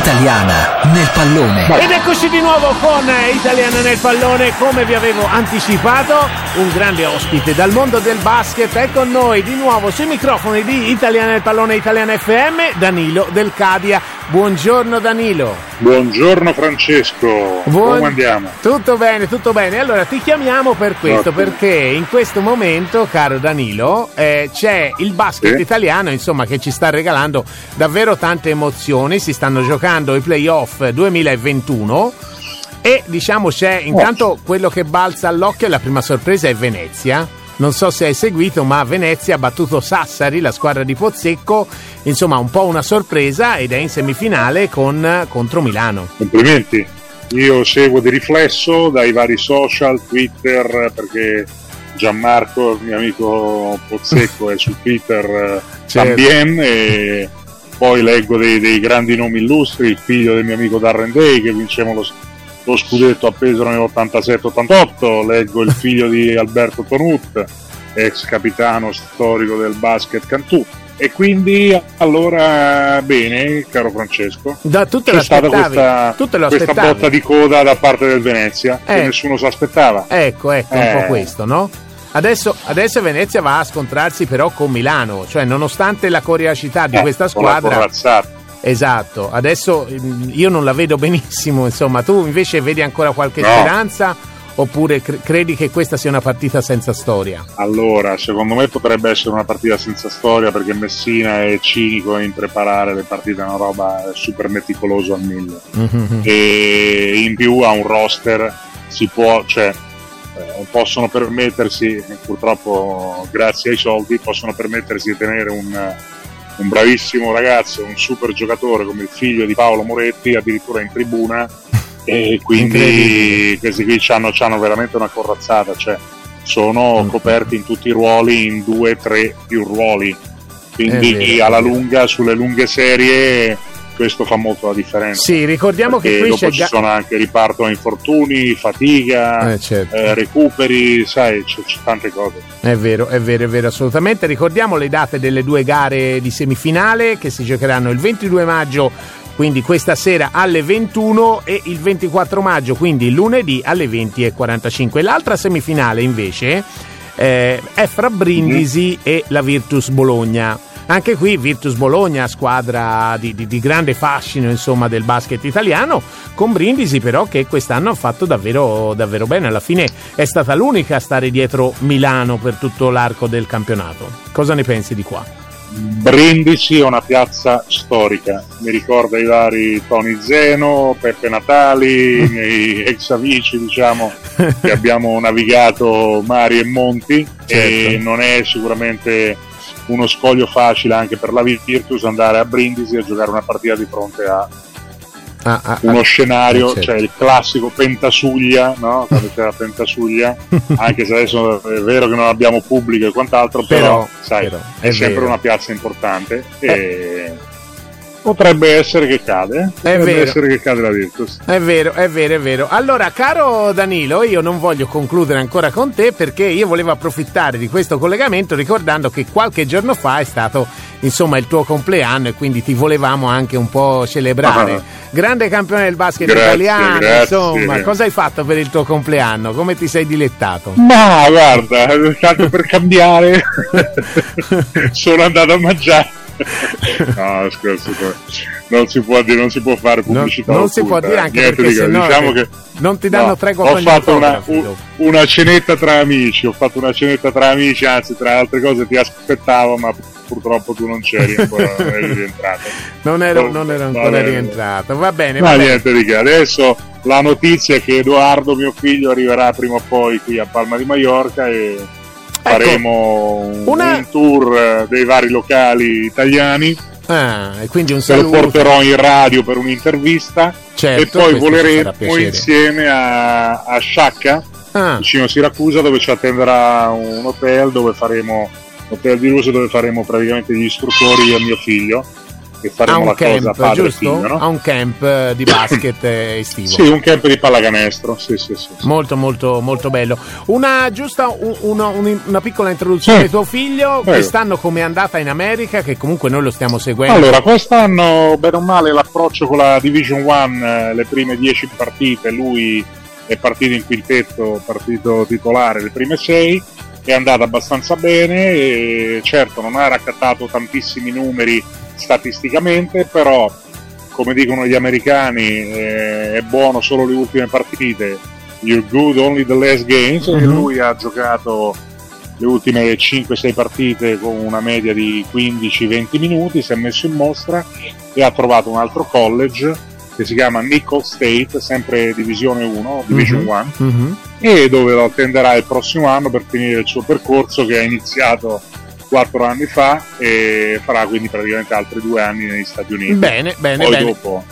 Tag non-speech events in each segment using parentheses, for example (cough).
Italiana nel pallone. Ed eccoci di nuovo con Italiana nel pallone, come vi avevo anticipato, un grande ospite dal mondo del basket è con noi di nuovo sui microfoni di Italiana nel pallone Italiana FM, Danilo del Cadia. Buongiorno Danilo. Buongiorno Francesco, Buon- come andiamo? Tutto bene, tutto bene. Allora ti chiamiamo per questo, Ottimo. perché in questo momento, caro Danilo, eh, c'è il basket Sì. italiano, insomma, che ci sta regalando davvero tante emozioni. Si stanno giocando i playoff 2021. E diciamo c'è intanto quello che balza all'occhio, la prima sorpresa è Venezia. Non so se hai seguito, ma Venezia ha battuto Sassari, la squadra di Pozzecco. Insomma, un po' una sorpresa ed è in semifinale con, contro Milano. Complimenti. Io seguo di riflesso dai vari social, Twitter, perché Gianmarco, il mio amico Pozzecco, è su Twitter eh, Certo. tambien e poi leggo dei, dei grandi nomi illustri, il figlio del mio amico Darren Day che vinceva lo, lo scudetto appeso nell'87-88, leggo il figlio di Alberto Tonut, ex capitano storico del basket Cantù. E quindi allora bene, caro Francesco. Da, tu C'è stata questa, questa botta di coda da parte del Venezia Eh. che nessuno si aspettava. Ecco, ecco, un po' Eh. questo, no? Adesso, adesso Venezia va a scontrarsi però con Milano, cioè nonostante la coriacità di Eh, questa squadra. Esatto, adesso mm, io non la vedo benissimo, insomma, tu invece vedi ancora qualche No. speranza oppure cre- credi che questa sia una partita senza storia? Allora, secondo me potrebbe essere una partita senza storia perché Messina è cinico in preparare le partite, è una roba super meticolosa al mille. Mhm. E in più ha un roster, si può, cioè, eh, possono permettersi, purtroppo grazie ai soldi, possono permettersi di tenere un, un bravissimo ragazzo, un super giocatore come il figlio di Paolo Moretti, addirittura in tribuna. (laughs) E quindi questi qui hanno veramente una corazzata, cioè sono Mm. coperti in tutti i ruoli, in due, tre più ruoli. Quindi alla lunga, sulle lunghe serie, questo fa molto la differenza. Sì, ricordiamo che qui dopo ci Ga- sono anche riparto infortuni, fatica, Eh, certo. eh, recuperi, sai, c'è, c'è tante cose. È vero, è vero, è vero, assolutamente. Ricordiamo le date delle due gare di semifinale che si giocheranno il 22 maggio, quindi questa sera alle 21 e il 24 maggio, quindi lunedì alle 20.45. L'altra semifinale invece eh, è fra Brindisi e la Virtus Bologna. Anche qui Virtus Bologna, squadra di, di- di grande fascino insomma, del basket italiano, con Brindisi però che quest'anno ha fatto davvero, davvero bene. Alla fine è stata l'unica a stare dietro Milano per tutto l'arco del campionato. Cosa ne pensi di qua? Brindisi è una piazza storica, mi ricorda i vari Tony Zeno, Peppe Natali, (laughs) i miei ex amici, diciamo, che abbiamo navigato mari e monti e Certo. non è sicuramente uno scoglio facile anche per la Virtus andare a Brindisi a giocare una partita di fronte a Ah, ah, uno ah. scenario, Eh, certo. cioè il classico Pentasuglia, no? (laughs) Quando c'era Pentasuglia, anche se adesso è vero che non abbiamo pubblico e quant'altro, però, Però, sai, però, è, è sempre una piazza importante e potrebbe essere che cade, eh? potrebbe vero. essere che cade la Virtus. È vero, è vero, è vero. Allora, caro Danilo, io non voglio concludere ancora con te perché io volevo approfittare di questo collegamento ricordando che qualche giorno fa è stato insomma il tuo compleanno e quindi ti volevamo anche un po' celebrare. Ah. Grande campione del basket Grazie, italiano, grazie. insomma, cosa hai fatto per il tuo compleanno? Come ti sei dilettato? Ma guarda, tanto per cambiare, (laughs) sono andato a mangiare. No, scherzo, non si può dire, non si può fare Non, pubblicità. non si può dire eh. anche Niente perché di se che, no diciamo che non ti danno No, tregua ho fatto una, u- una cenetta tra amici, ho fatto una cenetta tra amici, anzi tra altre cose ti aspettavo, ma purtroppo tu non c'eri ancora, non eri (laughs) rientrato. Non ero, non ero ancora bene. rientrato. Va bene, Ma va bene. niente di che, adesso la notizia è che Edoardo, mio figlio, arriverà prima o poi qui a Palma di Mallorca e faremo un, Ecco, una- un tour dei vari locali italiani. Ah, e quindi un Se lo saluto. porterò in radio per un'intervista Certo, e poi voleremo insieme a, a Sciacca Ah, vicino a Siracusa dove ci attenderà un hotel dove faremo hotel di lusso dove faremo praticamente gli istruttori e mio figlio che faremo la camp, cosa padre giusto? figlio, no? A un camp eh, di basket eh, estivo. Sì, un camp di pallacanestro, sì, sì, sì. sì. Molto molto molto bello. Una giusta un- una, un- una piccola introduzione Sì. di tuo figlio, Prego. quest'anno come è andata in America, che comunque noi lo stiamo seguendo. Allora, quest'anno, bene o male, l'approccio con la Division 1, le prime 10 partite, lui è partito in quintetto, partito titolare le prime 6, è andata abbastanza bene, certo non ha raccattato tantissimi numeri statisticamente, però come dicono gli americani eh, è buono solo le ultime partite, you're good only the last games, e Mhm. lui ha giocato le ultime 5-6 partite con una media di 15-20 minuti, si è messo in mostra e ha trovato un altro college che si chiama Nickel State, sempre Divisione 1, Division Mhm. 1, Mhm. e dove lo attenderà il prossimo anno per finire il suo percorso che ha iniziato 4 anni fa e farà quindi praticamente altri due anni negli Stati Uniti. Bene, bene, Poi bene. dopo,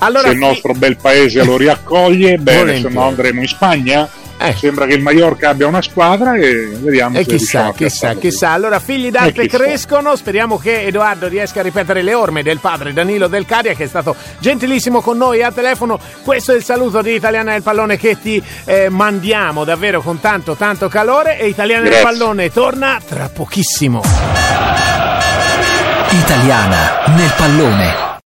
Allora, se il nostro bel paese lo riaccoglie, bene, se no andremo in Spagna. Eh. Sembra che il Mallorca abbia una squadra e vediamo E se riusciamo chissà, chissà, chissà. Allora, figli d'arte E chissà. crescono. Speriamo che Edoardo riesca a ripetere le orme del padre Danilo Del Caria, che è stato gentilissimo con noi a telefono. Questo è il saluto di Italiana del Pallone che ti eh, mandiamo davvero con tanto, tanto calore. E Italiana del Grazie. Pallone torna tra pochissimo. Italiana nel pallone.